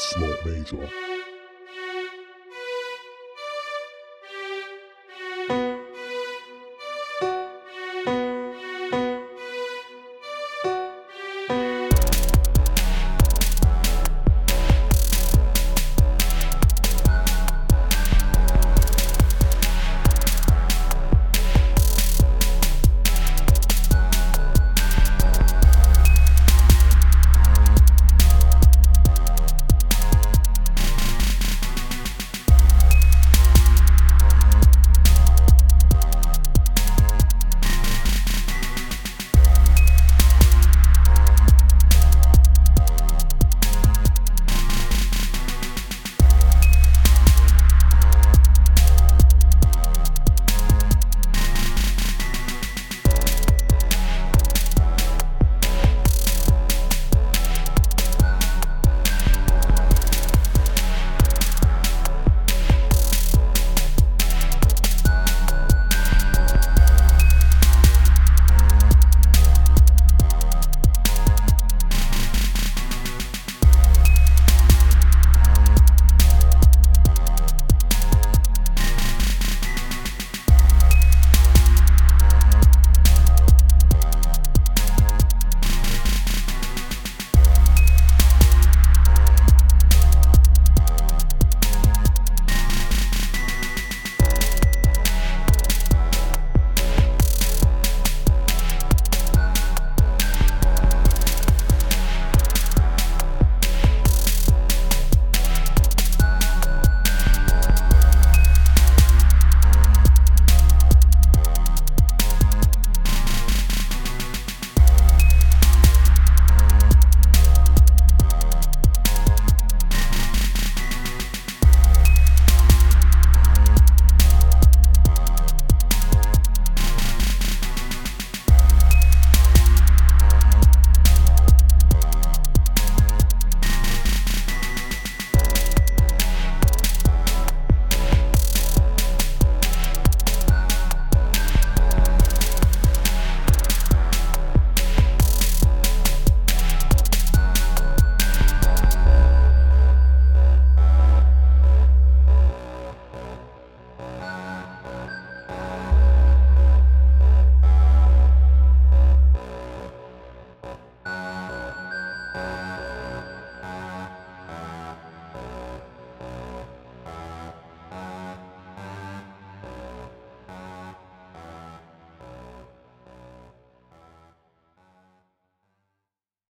Smart Major.